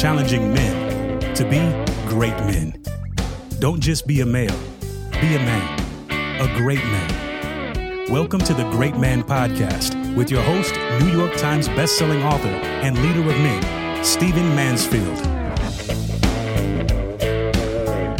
challenging men to be great men. Don't just be a male, be a man, a great man. Welcome to the Great Man Podcast with your host, New York Times bestselling author and leader of men, Stephen Mansfield.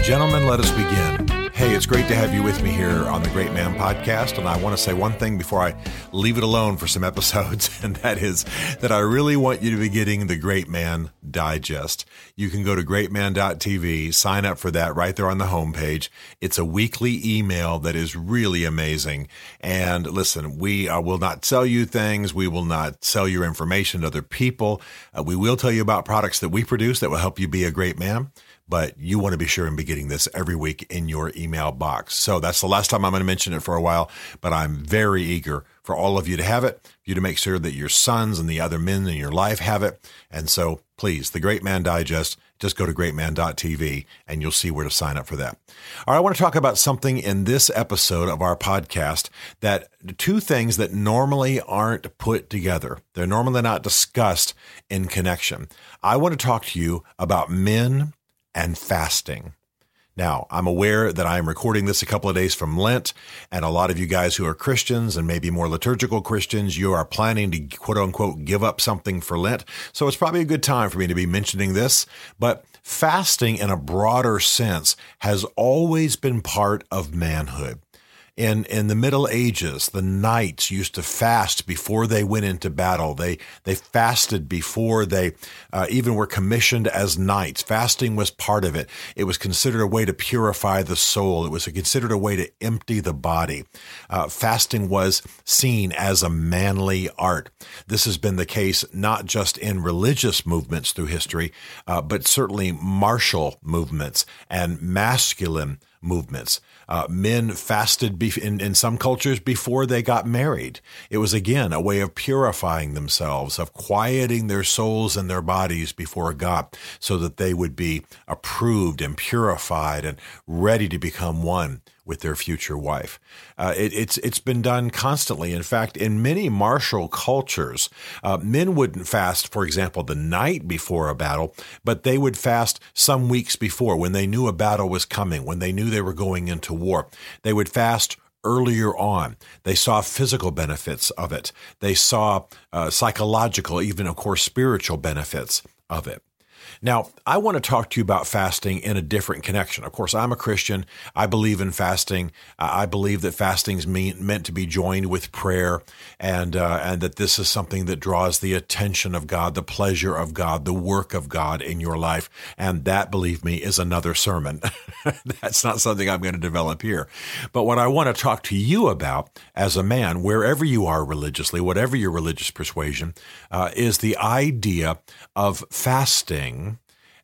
Gentlemen, let us begin. Hey, it's great to have you with me here on the Great Man Podcast. And I want to say one thing before I leave it alone for some episodes, and that is that I really want you to be getting the Great Man Digest. You can go to greatman.tv, sign up for that right there on the homepage. It's a weekly email that is really amazing. And listen, we uh, will not sell you things. We will not sell your information to other people. Uh, we will tell you about products that we produce that will help you be a great man but you want to be sure and be getting this every week in your email box. So that's the last time I'm going to mention it for a while, but I'm very eager for all of you to have it, for you to make sure that your sons and the other men in your life have it. And so please, the Great Man Digest, just go to greatman.tv and you'll see where to sign up for that. All right, I want to talk about something in this episode of our podcast that two things that normally aren't put together. They're normally not discussed in connection. I want to talk to you about men and fasting. Now, I'm aware that I am recording this a couple of days from Lent, and a lot of you guys who are Christians and maybe more liturgical Christians, you are planning to quote unquote give up something for Lent. So it's probably a good time for me to be mentioning this. But fasting in a broader sense has always been part of manhood in in the Middle Ages, the knights used to fast before they went into battle. They they fasted before they uh, even were commissioned as knights. Fasting was part of it. It was considered a way to purify the soul. It was considered a way to empty the body. Uh, fasting was seen as a manly art. This has been the case not just in religious movements through history, uh, but certainly martial movements and masculine movements. Uh, men fasted be- in, in some cultures before they got married. It was again a way of purifying themselves, of quieting their souls and their bodies before God so that they would be approved and purified and ready to become one with their future wife. Uh, it, it's it's been done constantly. In fact, in many martial cultures, uh, men wouldn't fast, for example, the night before a battle, but they would fast some weeks before when they knew a battle was coming, when they knew they were going into war. They would fast earlier on. They saw physical benefits of it. They saw uh, psychological, even of course, spiritual benefits of it. Now, I want to talk to you about fasting in a different connection. Of course, I'm a Christian. I believe in fasting. I believe that fasting is meant to be joined with prayer, and uh, and that this is something that draws the attention of God, the pleasure of God, the work of God in your life. And that, believe me, is another sermon. That's not something I'm going to develop here. But what I want to talk to you about as a man, wherever you are religiously, whatever your religious persuasion, uh, is the idea of fasting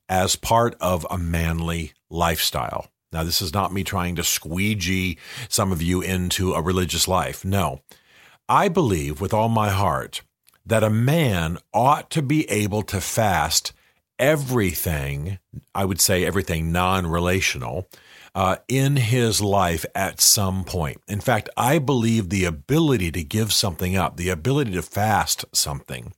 as part of a manly lifestyle. Now, this is not me trying to squeegee some of you into a religious life. No. I believe with all my heart that a man ought to be able to fast everything, I would say everything non relational, uh, in his life at some point. In fact, I believe the ability to give something up, the ability to fast something,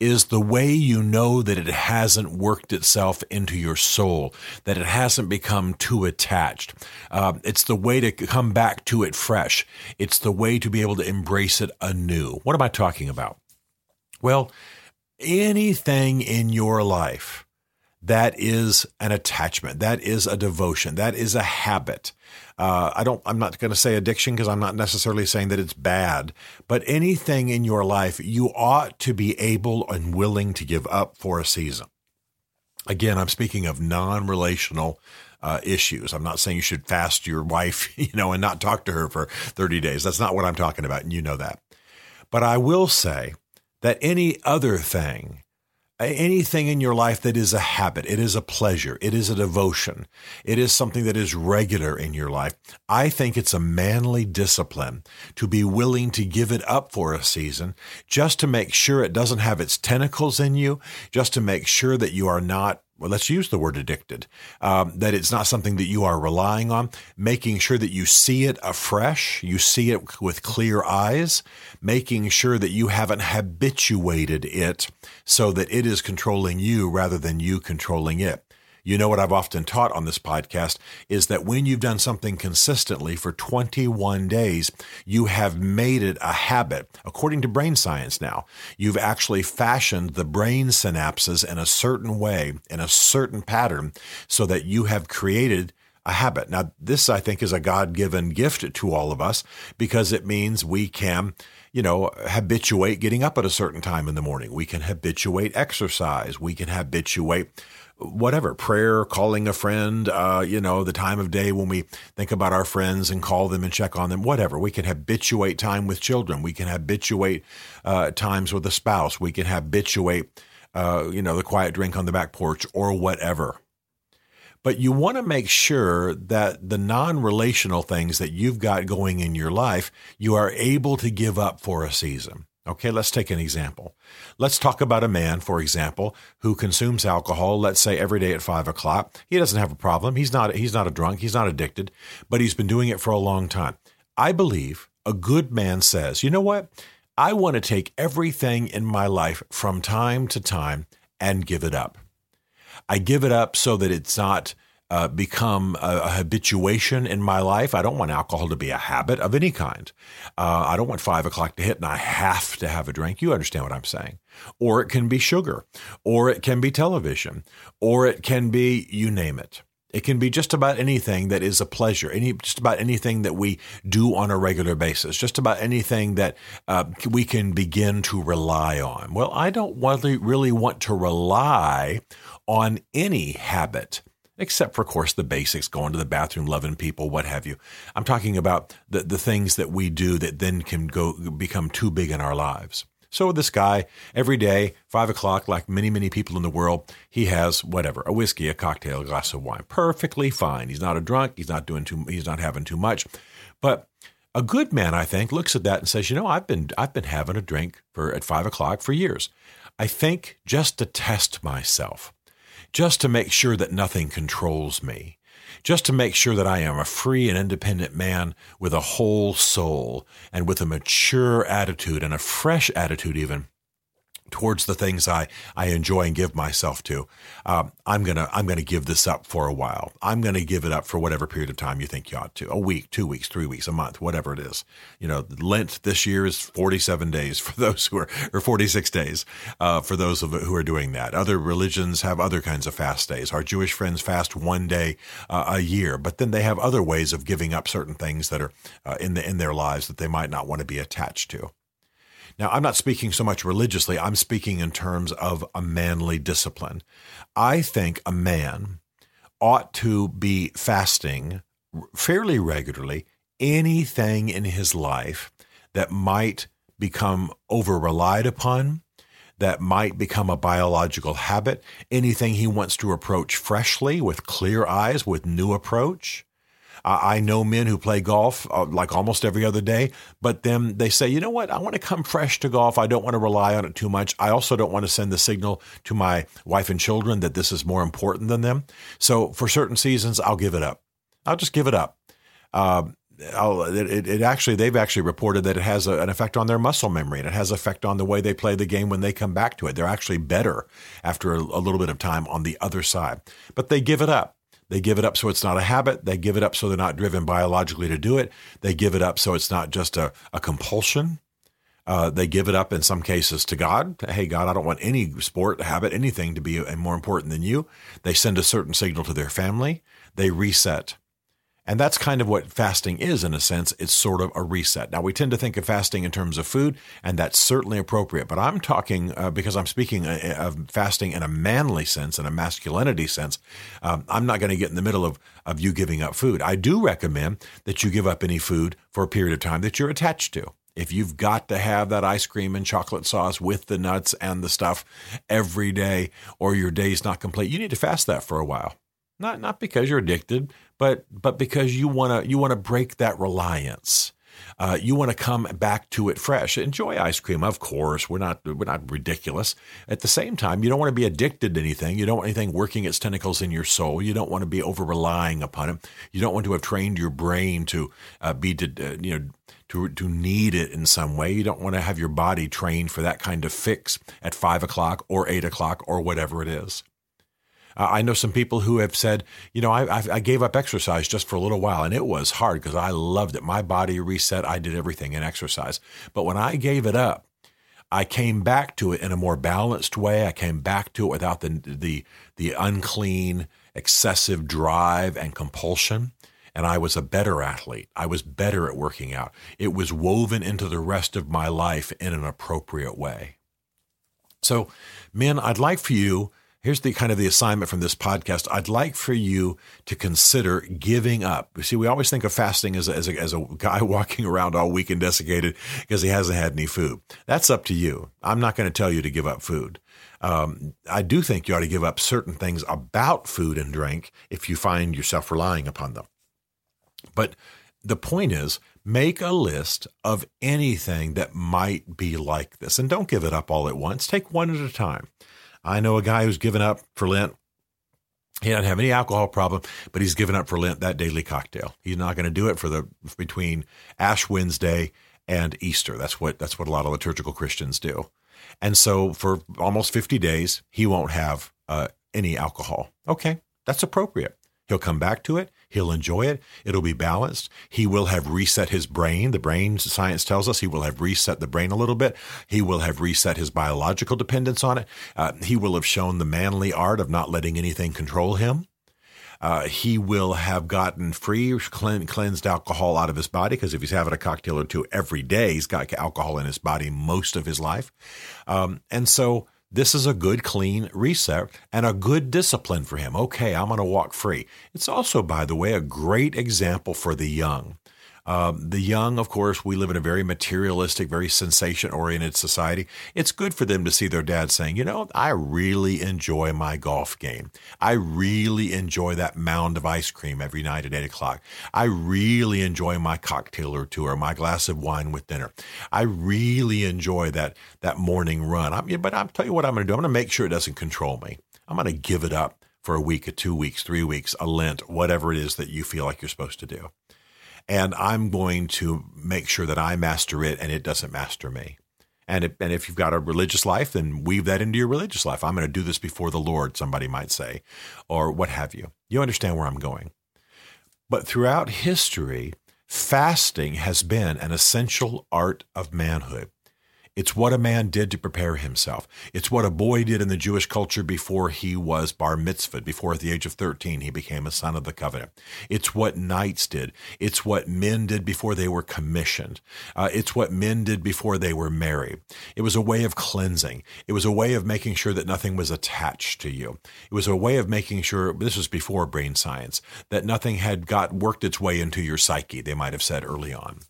is the way you know that it hasn't worked itself into your soul, that it hasn't become too attached. Uh, it's the way to come back to it fresh. It's the way to be able to embrace it anew. What am I talking about? Well, anything in your life that is an attachment. That is a devotion. That is a habit. Uh, I don't. I'm not going to say addiction because I'm not necessarily saying that it's bad. But anything in your life, you ought to be able and willing to give up for a season. Again, I'm speaking of non-relational uh, issues. I'm not saying you should fast your wife, you know, and not talk to her for 30 days. That's not what I'm talking about, and you know that. But I will say that any other thing anything in your life that is a habit, it is a pleasure, it is a devotion, it is something that is regular in your life. I think it's a manly discipline to be willing to give it up for a season just to make sure it doesn't have its tentacles in you, just to make sure that you are not well, let's use the word addicted, um, that it's not something that you are relying on, making sure that you see it afresh, you see it with clear eyes, making sure that you haven't habituated it so that it is controlling you rather than you controlling it. You know what I've often taught on this podcast is that when you've done something consistently for 21 days, you have made it a habit. According to brain science now, you've actually fashioned the brain synapses in a certain way, in a certain pattern, so that you have created a habit. Now, this I think is a God given gift to all of us because it means we can, you know, habituate getting up at a certain time in the morning. We can habituate exercise. We can habituate whatever prayer, calling a friend, uh, you know, the time of day when we think about our friends and call them and check on them, whatever. We can habituate time with children. We can habituate uh, times with a spouse. We can habituate, uh, you know, the quiet drink on the back porch or whatever. But you want to make sure that the non relational things that you've got going in your life, you are able to give up for a season. Okay, let's take an example. Let's talk about a man, for example, who consumes alcohol, let's say every day at five o'clock. He doesn't have a problem. He's not, he's not a drunk. He's not addicted, but he's been doing it for a long time. I believe a good man says, you know what? I want to take everything in my life from time to time and give it up. I give it up so that it's not uh, become a, a, habituation in my life. I don't want alcohol to be a habit of any kind. Uh, I don't want five o'clock to hit and I have to have a drink. You understand what I'm saying? Or it can be sugar, or it can be television, or it can be you name it. It can be just about anything that is a pleasure, any just about anything that we do on a regular basis, just about anything that uh, we can begin to rely on. Well, I don't really, really want to rely on any habit except for, of course, the basics, going to the bathroom, loving people, what have you. I'm talking about the, the things that we do that then can go become too big in our lives. So this guy, every day, five o'clock, like many, many people in the world, he has whatever, a whiskey, a cocktail, a glass of wine. Perfectly fine. He's not a drunk. He's not doing too, he's not having too much. But a good man, I think, looks at that and says, you know, I've been, I've been having a drink for at five o'clock for years. I think just to test myself, just to make sure that nothing controls me, just to make sure that I am a free and independent man with a whole soul and with a mature attitude and a fresh attitude, even towards the things I, I enjoy and give myself to, um, I'm gonna I'm gonna give this up for a while. I'm gonna give it up for whatever period of time you think you ought to. A week, two weeks, three weeks, a month, whatever it is. You know, Lent this year is 47 days for those who are, or 46 days uh, for those of who are doing that. Other religions have other kinds of fast days. Our Jewish friends fast one day uh, a year, but then they have other ways of giving up certain things that are uh, in the in their lives that they might not want to be attached to. Now, I'm not speaking so much religiously, I'm speaking in terms of a manly discipline. I think a man ought to be fasting fairly regularly anything in his life that might become over relied upon, that might become a biological habit, anything he wants to approach freshly with clear eyes, with new approach. I know men who play golf uh, like almost every other day, but then they say, you know what? I want to come fresh to golf. I don't want to rely on it too much. I also don't want to send the signal to my wife and children that this is more important than them. So for certain seasons, I'll give it up. I'll just give it up. Uh, it, it, actually they've actually reported that it has a, an effect on their muscle memory and it has effect on the way they play the game when they come back to it. They're actually better after a, a little bit of time on the other side, but they give it up. They give it up so it's not a habit. They give it up so they're not driven biologically to do it. They give it up so it's not just a, a compulsion. Uh, they give it up in some cases to God. Hey, God, I don't want any sport, habit, anything to be more important than you. They send a certain signal to their family. They reset. And that's kind of what fasting is in a sense. It's sort of a reset. Now, we tend to think of fasting in terms of food, and that's certainly appropriate. But I'm talking, uh, because I'm speaking uh, of fasting in a manly sense, in a masculinity sense, um, I'm not going to get in the middle of, of you giving up food. I do recommend that you give up any food for a period of time that you're attached to. If you've got to have that ice cream and chocolate sauce with the nuts and the stuff every day, or your day's not complete, you need to fast that for a while. Not not because you're addicted, but but because you want to you want to break that reliance. Uh, you want to come back to it fresh. Enjoy ice cream, of course. We're not we're not ridiculous. At the same time, you don't want to be addicted to anything. You don't want anything working its tentacles in your soul. You don't want to be over relying upon it. You don't want to have trained your brain to uh, be to, uh, you know to to need it in some way. You don't want to have your body trained for that kind of fix at five o'clock or eight o'clock or whatever it is. Uh, I know some people who have said, you know, I, I, gave up exercise just for a little while, and it was hard because I loved it. My body reset. I did everything in exercise. But when I gave it up, I came back to it in a more balanced way. I came back to it without the the the unclean, excessive drive and compulsion. And I was a better athlete. I was better at working out. It was woven into the rest of my life in an appropriate way. So, men, I'd like for you here's the kind of the assignment from this podcast. I'd like for you to consider giving up. You see, we always think of fasting as a, as a, as a guy walking around all week and desiccated because he hasn't had any food. That's up to you. I'm not going to tell you to give up food. Um, I do think you ought to give up certain things about food and drink if you find yourself relying upon them. But the point is, make a list of anything that might be like this and don't give it up all at once. Take one at a time. I know a guy who's given up for Lent. He doesn't have any alcohol problem, but he's given up for Lent that daily cocktail. He's not going to do it for the between Ash Wednesday and Easter. That's what that's what a lot of liturgical Christians do. And so for almost 50 days, he won't have uh, any alcohol. Okay, that's appropriate. He'll come back to it. He'll enjoy it. It'll be balanced. He will have reset his brain. The brain science tells us he will have reset the brain a little bit. He will have reset his biological dependence on it. Uh, he will have shown the manly art of not letting anything control him. Uh, he will have gotten free, cleansed alcohol out of his body because if he's having a cocktail or two every day, he's got alcohol in his body most of his life. Um, and so this is a good, clean reset and a good discipline for him. Okay, I'm going to walk free. It's also, by the way, a great example for the young. Um, the young, of course, we live in a very materialistic, very sensation oriented society. It's good for them to see their dad saying, you know, I really enjoy my golf game. I really enjoy that mound of ice cream every night at eight o'clock. I really enjoy my cocktail or two or my glass of wine with dinner. I really enjoy that, that morning run. I mean, but I'll tell you what I'm going to do. I'm going to make sure it doesn't control me. I'm going to give it up for a week, a two weeks, three weeks, a Lent, whatever it is that you feel like you're supposed to do and I'm going to make sure that I master it and it doesn't master me. And if, and if you've got a religious life, then weave that into your religious life. I'm going to do this before the Lord, somebody might say, or what have you. You understand where I'm going. But throughout history, fasting has been an essential art of manhood. It's what a man did to prepare himself. It's what a boy did in the Jewish culture before he was bar mitzvah, before at the age of 13 he became a son of the covenant. It's what knights did. It's what men did before they were commissioned. Uh, it's what men did before they were married. It was a way of cleansing. It was a way of making sure that nothing was attached to you. It was a way of making sure, this was before brain science, that nothing had got worked its way into your psyche, they might have said early on.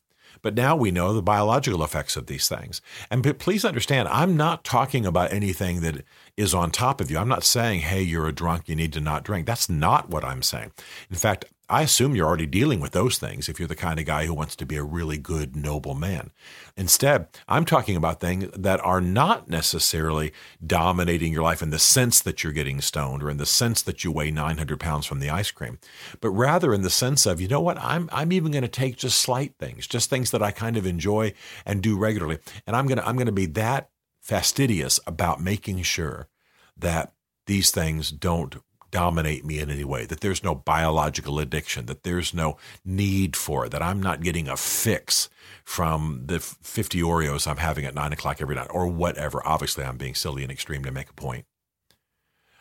But now we know the biological effects of these things. And please understand, I'm not talking about anything that is on top of you. I'm not saying, hey, you're a drunk, you need to not drink. That's not what I'm saying. In fact, I assume you're already dealing with those things if you're the kind of guy who wants to be a really good, noble man. Instead, I'm talking about things that are not necessarily dominating your life in the sense that you're getting stoned or in the sense that you weigh 900 pounds from the ice cream, but rather in the sense of, you know what, I'm, I'm even going to take just slight things, just things that I kind of enjoy and do regularly. And I'm going to, I'm going to be that fastidious about making sure that these things don't dominate me in any way, that there's no biological addiction, that there's no need for it, that I'm not getting a fix from the 50 Oreos I'm having at nine o'clock every night or whatever. Obviously, I'm being silly and extreme to make a point.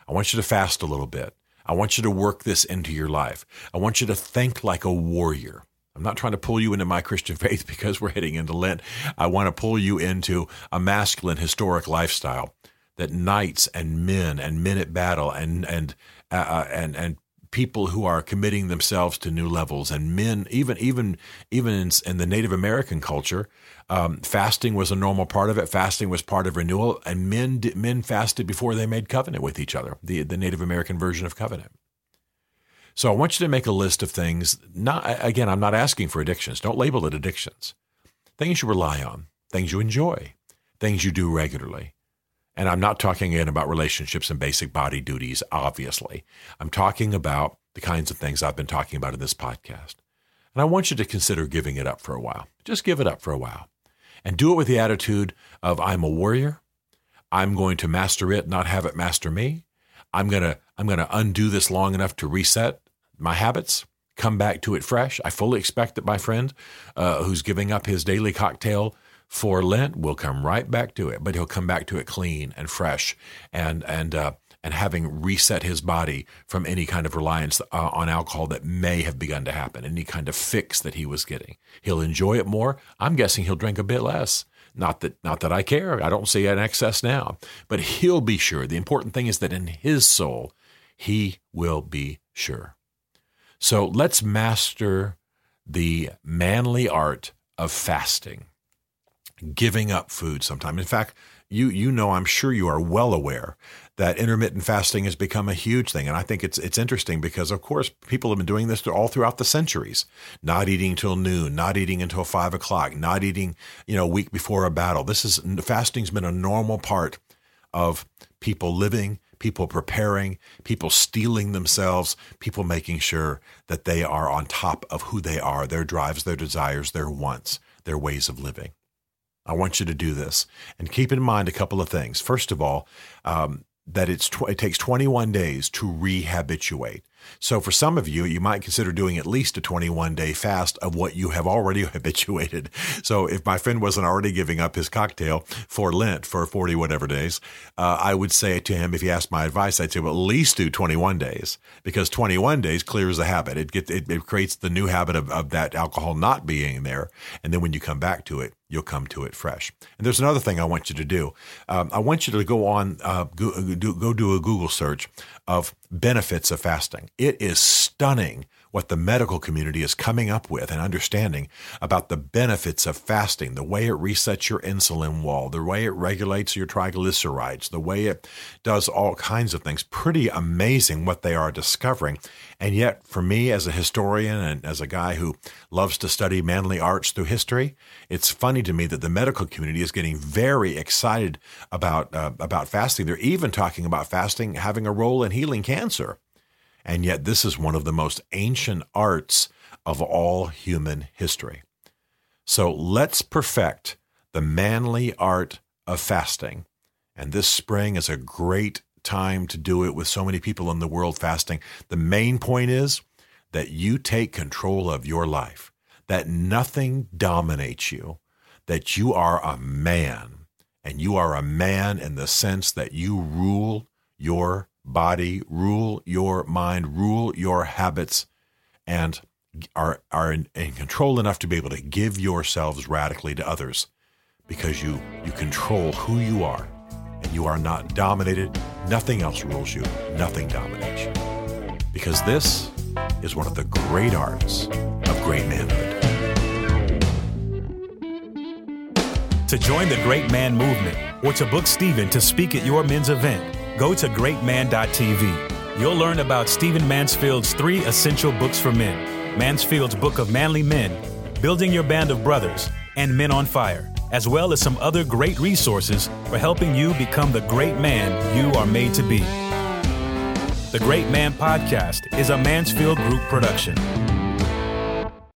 I want you to fast a little bit. I want you to work this into your life. I want you to think like a warrior. I'm not trying to pull you into my Christian faith because we're heading into Lent. I want to pull you into a masculine historic lifestyle that knights and men and men at battle and and uh, uh, and and people who are committing themselves to new levels and men even even even in, in the Native American culture um, fasting was a normal part of it. Fasting was part of renewal and men men fasted before they made covenant with each other the the Native American version of covenant. So I want you to make a list of things not again I'm not asking for addictions. Don't label it addictions. Things you rely on, things you enjoy, things you do regularly. And I'm not talking in about relationships and basic body duties, obviously. I'm talking about the kinds of things I've been talking about in this podcast. And I want you to consider giving it up for a while. Just give it up for a while. And do it with the attitude of I'm a warrior. I'm going to master it, not have it master me. I'm going to I'm going to undo this long enough to reset my habits, come back to it fresh. I fully expect that my friend uh, who's giving up his daily cocktail for Lent will come right back to it, but he'll come back to it clean and fresh and and uh, and having reset his body from any kind of reliance uh, on alcohol that may have begun to happen, any kind of fix that he was getting. He'll enjoy it more. I'm guessing he'll drink a bit less. Not that not that I care. I don't see an excess now, but he'll be sure. The important thing is that in his soul, he will be sure. So let's master the manly art of fasting, giving up food sometime. In fact, you you know I'm sure you are well aware that intermittent fasting has become a huge thing. And I think it's it's interesting because of course people have been doing this all throughout the centuries. Not eating until noon, not eating until five o'clock, not eating, you know, a week before a battle. This is fasting's been a normal part of people living, people preparing, people steeling themselves, people making sure that they are on top of who they are, their drives, their desires, their wants, their ways of living. I want you to do this and keep in mind a couple of things. First of all, um, that it's tw- it takes 21 days to rehabituate. So for some of you, you might consider doing at least a 21 day fast of what you have already habituated. So if my friend wasn't already giving up his cocktail for Lent for 40 whatever days, uh, I would say to him, if he asked my advice, I'd say, well, at least do 21 days because 21 days clears the habit. It gets, it, it creates the new habit of, of that alcohol not being there. And then when you come back to it, you'll come to it fresh. And there's another thing I want you to do. Um, I want you to go on, uh, go, go do a Google search of benefits of fasting. It is stunning what the medical community is coming up with and understanding about the benefits of fasting, the way it resets your insulin wall, the way it regulates your triglycerides, the way it does all kinds of things. Pretty amazing what they are discovering. And yet, for me as a historian and as a guy who loves to study manly arts through history, it's funny to me that the medical community is getting very excited about uh, about fasting. They're even talking about fasting having a role in healing cancer. And yet, this is one of the most ancient arts of all human history. So let's perfect the manly art of fasting. And this spring is a great time to do it with so many people in the world fasting. The main point is that you take control of your life, that nothing dominates you, that you are a man. And you are a man in the sense that you rule your body, rule your mind, rule your habits, and are, are in, in control enough to be able to give yourselves radically to others because you, you control who you are and you are not dominated. Nothing else rules you, nothing dominates you. Because this is one of the great arts of great manhood. To join the Great Man Movement or to book Stephen to speak at your men's event, go to greatman.tv. You'll learn about Stephen Mansfield's three essential books for men Mansfield's Book of Manly Men, Building Your Band of Brothers, and Men on Fire, as well as some other great resources for helping you become the great man you are made to be. The Great Man Podcast is a Mansfield Group production.